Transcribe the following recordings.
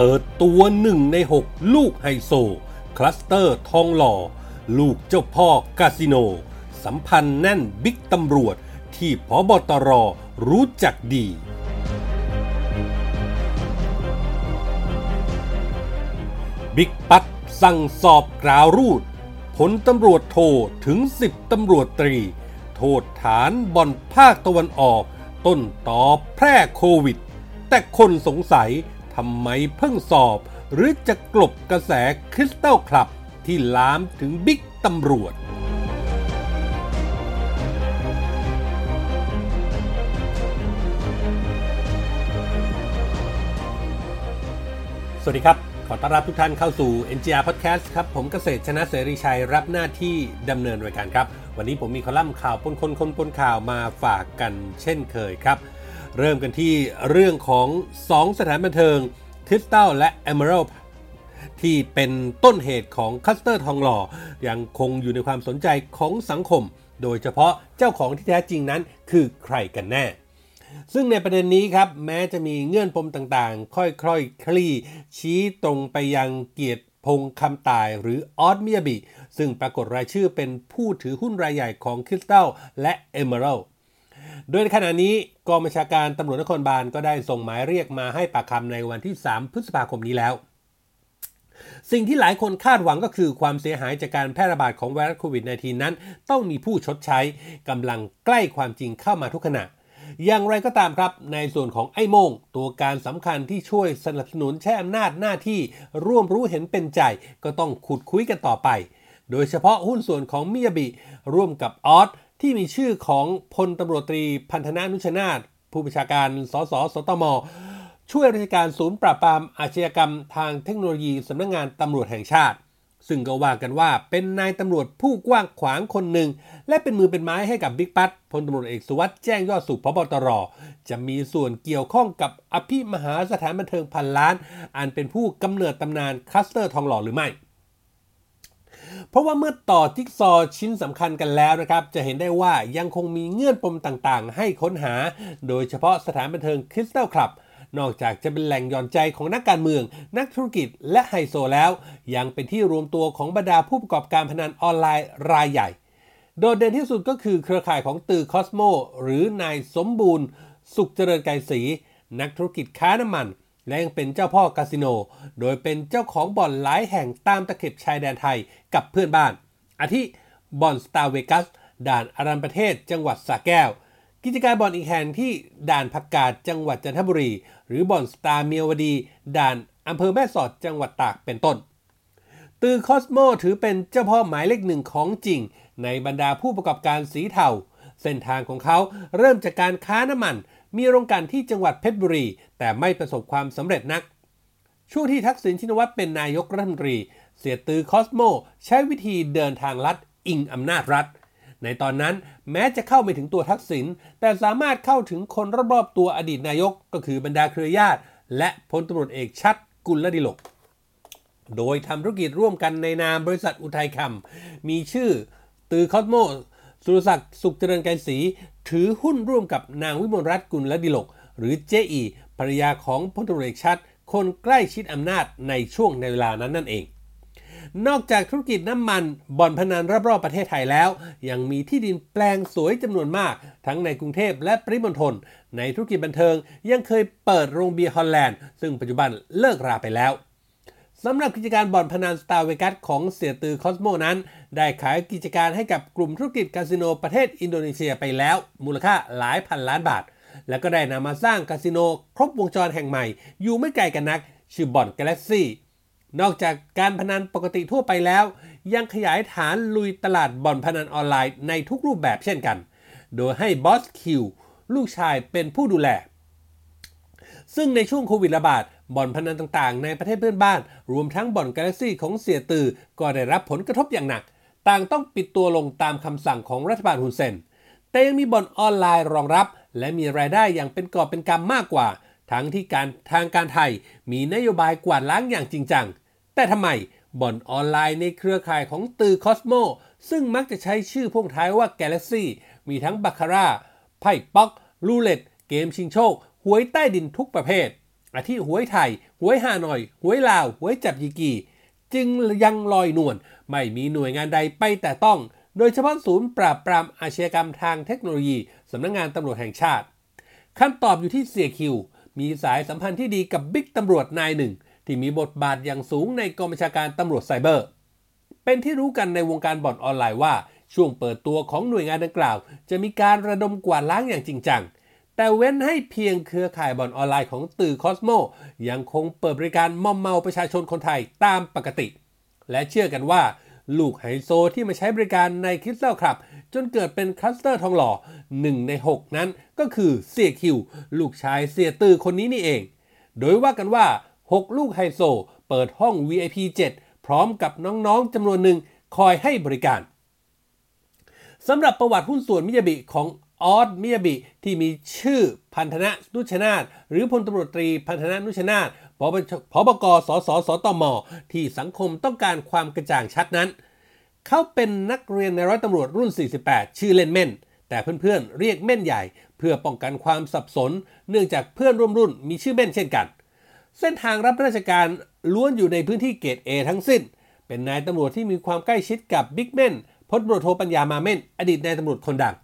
เปิดตัวหนึ่งใน 6 ลูกไฮโซ คลัสเตอร์ทองหล่อ ลูกเจ้าพ่อกาสิโน สัมพันธ์แน่นบิ๊กตำรวจที่ ผบ.ตร. รู้จักดี บิ๊กปั๊ดสั่งสอบกราวรูด พลตำรวจโทถึง 10 ตำรวจตรี โทษฐานบ่อนภาคตะวันออก ต้นต่อแพร่โควิด แต่คนสงสัย ทำไมเพิ่งสอบ หรือจะกลบกระแสคริสตัลคลับที่ลามถึงบิ๊กตำรวจสวัสดีครับ ขอต้อนรับทุกท่านเข้าสู่ NGR Podcast ครับ ผมเกษตรชนะเสรีชัยรับหน้าที่ดำเนินรายการครับ วันนี้ผมมีคอลัมน์ข่าวปนคนคนปนข่าวมาฝากกันเช่นเคยครับ เริ่มกันที่เรื่องของ 2 สถานบันเทิงคริสตัลและ Emerald ที่เป็นต้นเหตุของคัสเตอร์ทองหล่อ ยังคงอยู่ในความสนใจของสังคม โดยเฉพาะเจ้าของที่แท้จริงนั้นคือใครกันแน่ ซึ่งในประเด็นนี้ครับ แม้จะมีเงื่อนปมต่างๆ ค่อยๆคลี่ ชี้ตรงไปยังเกียรติพงคำตายหรือออสเมียบิ ซึ่งปรากฏรายชื่อเป็นผู้ถือหุ้นรายใหญ่ของคริสตัลและเอเมอรัล โดยในขณะนี้กองบัญชาการตำรวจนครบาลก็ได้ส่งหมายเรียกมาให้ปากคำในวันที่ 3 พฤษภาคมนี้แล้ว สิ่งที่หลายคนคาดหวังก็คือความเสียหายจากการแพร่ระบาดของไวรัสโควิด -19 นั้น ต้องมีผู้ชดใช้กำลังใกล้ความจริงเข้ามาทุกขณะอย่างไรก็ตามครับ ในส่วนของไอ้โมง ตัวการสำคัญที่ช่วยสนับสนุนแช่อำนาจหน้าที่ร่วมรู้เห็นเป็นใจ ก็ต้องขุดคุยกันต่อไป โดยเฉพาะหุ้นส่วนของมิยาบิ ร่วมกับออส ที่มีชื่อของพลตำรวจตรีพันธนานุชนาถผู้บัญชาการสสสตม ช่วยราชการศูนย์ปราบปรามอาชญากรรมทางเทคโนโลยีสำนักงงานตำรวจแห่งชาติ ซึ่งก็ว่ากันว่าเป็นนายตำรวจผู้กว้างขวางคนหนึ่ง และเป็นมือเป็นไม้ให้กับบิ๊กปั๊ดพลตำรวจเอกสุวัสด์แจ้งยอดสุขพบตร จะมีส่วนเกี่ยวข้องกับอภิมหาสถานบันเทิงพันล้าน อันเป็นผู้กำเนิดตำนานคลัสเตอร์ทองหล่อหรือไม่ เพราะว่าเมื่อต่อจิ๊กซอว์ชิ้นสำคัญกันแล้วนะครับ จะเห็นได้ว่ายังคงมีเงื่อนปมต่างๆ ให้ค้นหา โดยเฉพาะสถานบันเทิงคริสตัลคลับนอกจากจะเป็นแหล่งหย่อนใจของนักการเมือง นักธุรกิจและไฮโซแล้ว ยังเป็นที่รวมตัวของบรรดาผู้ประกอบการพนันออนไลน์รายใหญ่ โดดเด่นที่สุดก็คือเครือข่ายของตือคอสโมหรือนายสมบูรณ์ สุขเจริญไกรศรีนักธุรกิจค้าน้ำมัน และยังเป็นเจ้าพ่อคาสิโน โดยเป็นเจ้าของบ่อนหลายแห่งตามตะเข็บชายแดนไทยกับเพื่อนบ้าน อาทิบ่อนสตาร์เวกัส ด่านอารันประเทศ จังหวัดสระแก้ว กิจการบ่อนอีกแห่งที่ด่านผักกาดจังหวัดจันทบุรี หรือบ่อนสตาร์เมียวดี ด่านอำเภอแม่สอดจังหวัดตากเป็นต้น ตือคอสโมถือเป็นเจ้าพ่อหมายเลขหนึ่งของจริง ในบรรดาผู้ประกอบการสีเทาเส้นทางของเขาเริ่มจากการค้าน้ำมัน มีโรงกลั่นที่จังหวัดเพชรบุรี แต่ไม่ประสบความสำเร็จนัก ช่วงที่ทักษิณชินวัตรเป็นนายกรัฐมนตรี เสียตือคอสโม ใช้วิธีเดินทางลัดอิงอำนาจรัฐ ในตอนนั้นแม้จะเข้าไม่ถึงตัวทักษิณแต่สามารถเข้าถึงคนรอบๆตัวอดีตนายกก็คือบรรดาเครือญาติ และพลตำรวจเอกชัดกุลดิลก โดยทำธุรกิจร่วมกันในนามบริษัทอุทัยคำมีชื่อตือคอสโม สุรศักดิ์สุขเจริญไกรศรีถือหุ้นร่วมกับนางวิมลรัตน์กุลและดิลก หรือเจอีภรรยาของพลตำรเอกชัดคนใกล้ชิดอำนาจในช่วงในเวลานั้นนั่นเอง นอกจากธุรกิจน้ำมันบ่อนพนันรอบๆประเทศไทยแล้ว ยังมีที่ดินแปลงสวยจำนวนมาก ทั้งในกรุงเทพและปริมณฑลในธุรกิจบันเทิงยังเคยเปิดโรงเบียร์ฮอลแลนด์ ซึ่งปัจจุบันเลิกราไปแล้ว สำหรับกิจการบ่อนพนันสตาร์เวกัสของเสียตือคอสโมนั้น ได้ขายกิจการให้กับกลุ่มธุรกิจคาสิโนประเทศอินโดนีเซียไปแล้ว มูลค่าหลายพันล้านบาท แล้วก็ได้นำมาสร้างคาสิโนครบวงจรแห่งใหม่ อยู่ไม่ไกลกันนัก ชื่อบ่อนกาแล็กซี่นอกจากการพนันปกติทั่วไปแล้ว ยังขยายฐานลุยตลาดบ่อนพนันออนไลน์ในทุกรูปแบบเช่นกัน โดยให้บอสคิวลูกชายเป็นผู้ดูแล ซึ่งในช่วงโควิดระบาดบ่อนพนันต่างๆ ในประเทศเพื่อนบ้าน รวมทั้งบ่อนกาแล็กซี่ของเสียตือ ก็ได้รับผลกระทบอย่างหนัก ต่างต้องปิดตัวลงตามคำสั่งของรัฐบาลฮุนเซน แต่ยังมีบ่อนออนไลน์รองรับ และมีรายได้อย่างเป็นกอบเป็นกำมากกว่า ทั้งที่การทางการไทยมีนโยบายกวาดล้างอย่างจริงจัง แต่ทำไมบ่อนออนไลน์ในเครือข่ายของตือคอสโมซึ่งมักจะใช้ชื่อพ่วงท้ายว่า Galaxy มีทั้งบาคาร่าไพ่ป๊อกลูเล็ต เกมชิงโชค หวยใต้ดินทุกประเภท อาทิหวยไทย หวยฮานอย หวยลาว หวยจับยีกี จึงยังลอยนวล ไม่มีหน่วยงานใดไปแต่ต้อง โดยเฉพาะศูนย์ปราบปรามอาชญากรรมทางเทคโนโลยี สำนักงงานตำรวจแห่งชาติคำตอบอยู่ที่เสียคิว มีสายสัมพันธ์ที่ดีกับบิ๊กตำรวจนายหนึ่ง ที่มีบทบาทอย่างสูงในกองบัญชาการตำรวจไซเบอร์ เป็นที่รู้กันในวงการบ่อนออนไลน์ว่า ช่วงเปิดตัวของหน่วยงานดังกล่าว จะมีการระดมกวาดล้างอย่างจริงจัง แต่เว้นให้เพียงเครือข่ายบ่อนออนไลน์ของตือคอสโมยังคงเปิดบริการมอมเมาประชาชนคนไทยตามปกติ และเชื่อกันว่า ลูกไฮโซที่มาใช้บริการในคริสตัลคลับ จนเกิดเป็นคลัสเตอร์ทองหล่อ1ใน 6 นั้นก็คือเสียคิว ลูกชายเสียตือคนนี้นี่เอง โดยว่ากันว่า 6 ลูกไฮโซ เปิดห้อง VIP 7 พร้อมกับน้องๆจำนวนหนึ่งคอยให้บริการสำหรับประวัติหุ้นส่วนมิยาบิของ ออสมิยาบิ ที่มีชื่อพันธนะนุชนาธหรือพลตำรวจตรีพันธนะนุชนาธพบพบกสสสตม ที่สังคมต้องการความกระจ่างชัดนั้น เขาเป็นนักเรียนในร้อยตำรวจรุ่น 48 ชื่อเล่นเม่น แต่เพื่อนๆเรียกเม่นใหญ่ เพื่อป้องกันความสับสน เนื่องจากเพื่อนร่วมรุ่นมีชื่อเม่นเช่นกัน เส้นทางรับราชการล้วนอยู่ในพื้นที่เกรด A ทั้งสิ้น เป็นนายตำรวจที่มีความใกล้ชิดกับบิ๊กเม่นพลตำรวจโทปัญญามาเม่น อดีตนายตำรวจคนดัง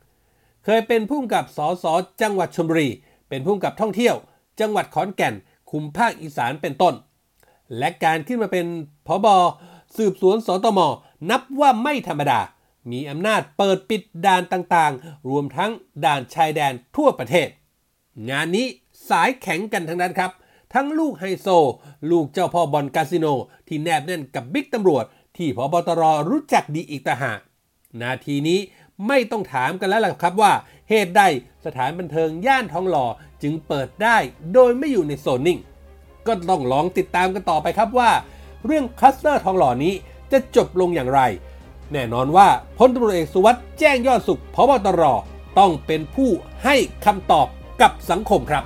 เคยเป็นผู้กำกับสสจังหวัดชลบุรี เป็นผู้กำกับท่องเที่ยว จังหวัดขอนแก่น คุมภาคอีสานเป็นต้น และการขึ้นมาเป็นพบสืบสวนสตม นับว่าไม่ธรรมดา มีอำนาจเปิดปิดด่านต่างๆ รวมทั้งด่านชายแดนทั่วประเทศ งานนี้สายแข็งกันทั้งนั้นครับ ทั้งลูกไฮโซ ลูกเจ้าพ่อบอลคาสิโน ที่แนบแน่นกับบิ๊กตำรวจ ที่พบตรรู้จักดีอีกต่างหากนาทีนี้ ไม่ต้องถามกันแล้วล่ะครับว่า เหตุใดสถานบันเทิงย่านทองหล่อจึงเปิดได้โดยไม่อยู่ในโซนนิ่ง ก็ต้องลองติดตามกันต่อไปครับว่า เรื่องคัสเตอร์ทองหล่อนี้จะจบลงอย่างไร แน่นอนว่าพลตำรวจเอกสุวัสด์แจ้งยอดสุขพบตรต้องเป็นผู้ให้คำตอบกับสังคมครับ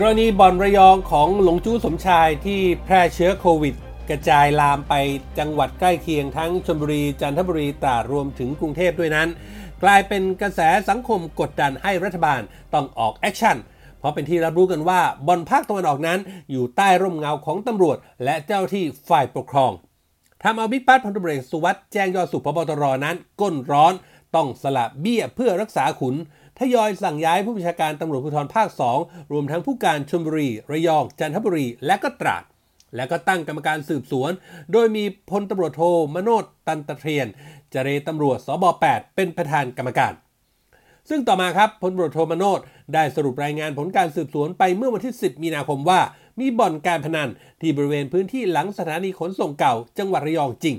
กรณีบ่อนระยองของหลงจู้สมชายที่แพร่เชื้อโควิด กระจายลามไปจังหวัดใกล้เคียงทั้งชลบุรีจันทบุรีตราดรวมถึงกรุงเทพด้วยนั้น กลายเป็นกระแสสังคมกดดันให้รัฐบาลต้องออก action เพราะเป็นที่รับรู้กันว่าบ่อนภาคตะวันออกนั้น อยู่ใต้ร่มเงาของตำรวจ และเจ้าหน้าที่ฝ่ายปกครองทำเอาบิ๊กปั๊ดพลตำรวจสุวัฒน์แจ้งยอดสุข ผบ.ตร. นั้น ก้นร้อนต้องสละเบี้ยเพื่อรักษาขุน ทยอยสั่งย้ายผู้บัญชาการตำรวจภูธรภาค 2 รวมทั้งผู้การชลบุรี ระยอง จันทบุรี และก็ตราด และก็ตั้งกรรมการสืบสวน โดยมีพลตำรวจโทมโนช ตันตระเธียร จเรตำรวจสบ8เป็นประธานกรรมการ ซึ่งต่อมาครับพลตำรวจโทมโนชได้สรุปรายงานผลการสืบสวนไปเมื่อวันที่ 10 มีนาคมว่า มีบ่อนการพนันที่บริเวณพื้นที่หลังสถานีขนส่งเก่า จังหวัดระยองจริง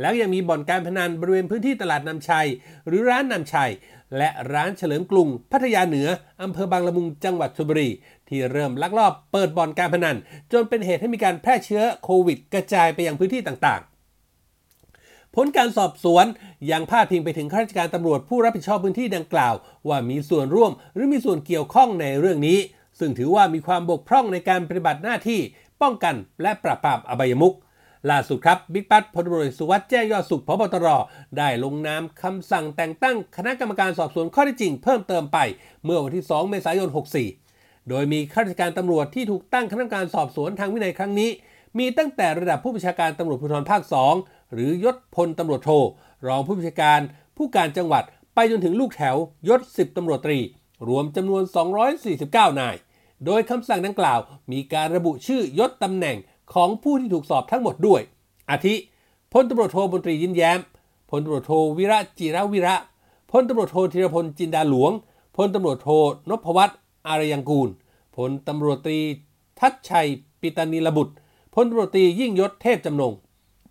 แล้วยังมีบ่อนการพนันบริเวณพื้นที่ตลาดนำชัย หรือร้านนำชัย และร้านเฉลิมกรุง พัทยาเหนืออำเภอบางละมุงจังหวัดชลบุรี ที่เริ่มลักลอบเปิดบ่อนการพนัน จนเป็นเหตุให้มีการแพร่เชื้อโควิด กระจายไปยังพื้นที่ต่างๆผลการสอบสวนยังพาดพิงไปถึงข้าราชการตำรวจผู้รับผิดชอบพื้นที่ดังกล่าว ว่ามีส่วนร่วมหรือมีส่วนเกี่ยวข้องในเรื่องนี้ ซึ่งถือว่ามีความบกพร่องในการปฏิบัติหน้าที่ ป้องกันและปราบปรามอบายมุข ล่าสุดครับบิ๊กปั๊ดพลตำรวจสุวัสด์แจ้งยอดสุขพบตร ได้ลงนามคำสั่งแต่งตั้งคณะกรรมการสอบสวนข้อเท็จจริงเพิ่มเติมไป เมื่อวันที่ 2 เมษายน 64 โดยมีข้าราชการตำรวจที่ถูกตั้งคณะกรรมการสอบสวนทางวินัยครั้งนี้ มีตั้งแต่ระดับผู้บัญชาการตำรวจภูธรภาค 2 หรือยศพลตำรวจโท รองผู้บัญชาการ ผู้การจังหวัด ไปจนถึงลูกแถวยศ 10ตำรวจตรี รวมจำนวน 249 นาย โดยคำสั่งดังกล่าว มีการระบุชื่อยศตำแหน่ง ของผู้ที่ถูกสอบทั้งหมดด้วย อาทิพลตำรวจโทมนตรียิ้มแย้มพลตำรวจโทวีระจิรวีระพลตำรวจโทธีรพลจินดาหลวงพลตำรวจโทนพวัตรอารยังกูลพลตำรวจตรีธัชชัยปิตะนีละบุตรพลตำรวจตรียิ่งยศเทพจำนง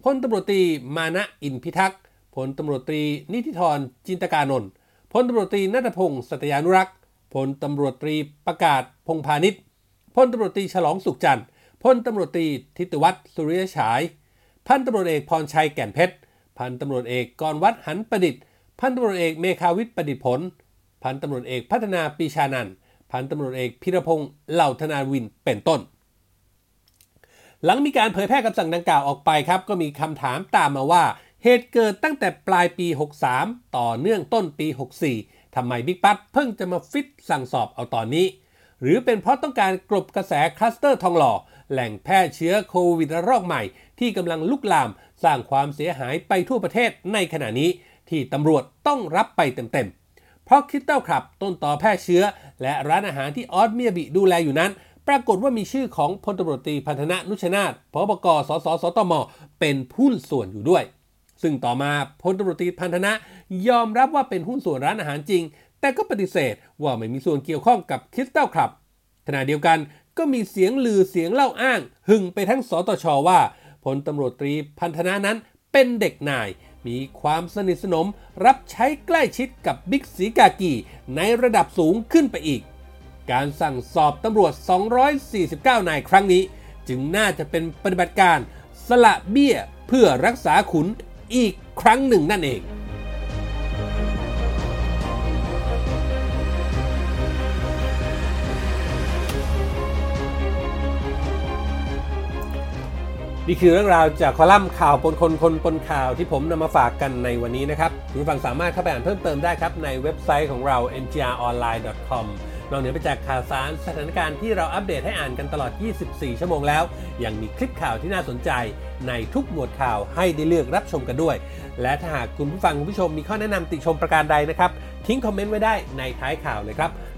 พลตำรวจตรีมานะอินพิทักษ์พลตำรวจตรีนิติธรจินตกานนท์พลตำรวจตรีนัทพงศ์สัตยานุรักษ์พลตำรวจตรีประกาศพงพาณิชย์พลตำรวจตรีฉลองสุขจันทร์ พลตำรวจตรีทิติวัฒน์สุริยฉาย พันตำรวจเอกพรชัยแก่นเพชร พันตำรวจเอกกรวัดหันประดิษฐ์ พันตำรวจเอกเมคาวิทย์ประดิษฐ์ผล พันตำรวจเอกพัฒนาปีชานันพันตำรวจเอกพิรพงศ์เหล่าธนาวินเป็นต้น หลังมีการเผยแพร่คำสั่งดังกล่าวออกไปครับ ก็มีคำถามตามมาว่า เหตุเกิดตั้งแต่ปลายปี 63 ต่อเนื่องต้นปี 64ทำไมบิ๊กปั๊ดเพิ่งจะมาฟิตสั่งสอบเอาตอนนี้ หรือเป็นเพราะต้องการกลบกระแสคลัสเตอร์ทองหล่อ แหล่งแพร่เชื้อโควิดระลอกใหม่ ที่กำลังลุกลามสร้างความเสียหายไปทั่วประเทศในขณะนี้ ที่ตำรวจต้องรับไปเต็มๆ เพราะคริสตัลคลับต้นตอแพร่เชื้อ และร้านอาหารที่ออสเมียบิดูแลอยู่นั้น ปรากฏว่ามีชื่อของพลตำรวจตรีพันธนะนุชนารถ ผบก.สส.สตม. เป็นหุ้นส่วนอยู่ด้วย ซึ่งต่อมาพลตำรวจตรีพันธนะยอมรับว่าเป็นหุ้นส่วนร้านอาหารจริง แต่ก็ปฏิเสธว่าไม่มีส่วนเกี่ยวข้องกับคริสตัลครับขณะเดียวกัน ก็มีเสียงลือเสียงเล่าอ้าง หึงไปทั้งสตชว่าพลตำรวจตรีพันธนะนั้นเป็นเด็กนาย มีความสนิทสนมรับใช้ใกล้ชิดกับบิ๊กสีกากีในระดับสูงขึ้นไปอีก การสั่งสอบตำรวจ 249 นายครั้งนี้ จึงน่าจะเป็นปฏิบัติการสละเบี้ยเพื่อรักษาขุนอีกครั้งหนึ่งนั่นเอง นี่คือเรื่องราวจากคอลัมน์ข่าวปนคนคนปนข่าวที่ผมนำมาฝากกันในวันนี้นะครับคุณผู้ฟังสามารถเข้าไปอ่านเพิ่มเติมได้ครับ ในเว็บไซต์ของเรา ngronline.com นอกเหนือไปจากข่าวสารสถานการณ์ที่เราอัปเดตให้อ่านกันตลอด 24 ชั่วโมงแล้ว ยังมีคลิปข่าวที่น่าสนใจในทุกหมวดข่าวให้ได้เลือกรับชมกันด้วย และถ้าหากคุณผู้ฟังคุณผู้ชมมีข้อแนะนำติชมประการใดนะครับ ทิ้งคอมเมนต์ไว้ได้ในท้ายข่าวเลยครับ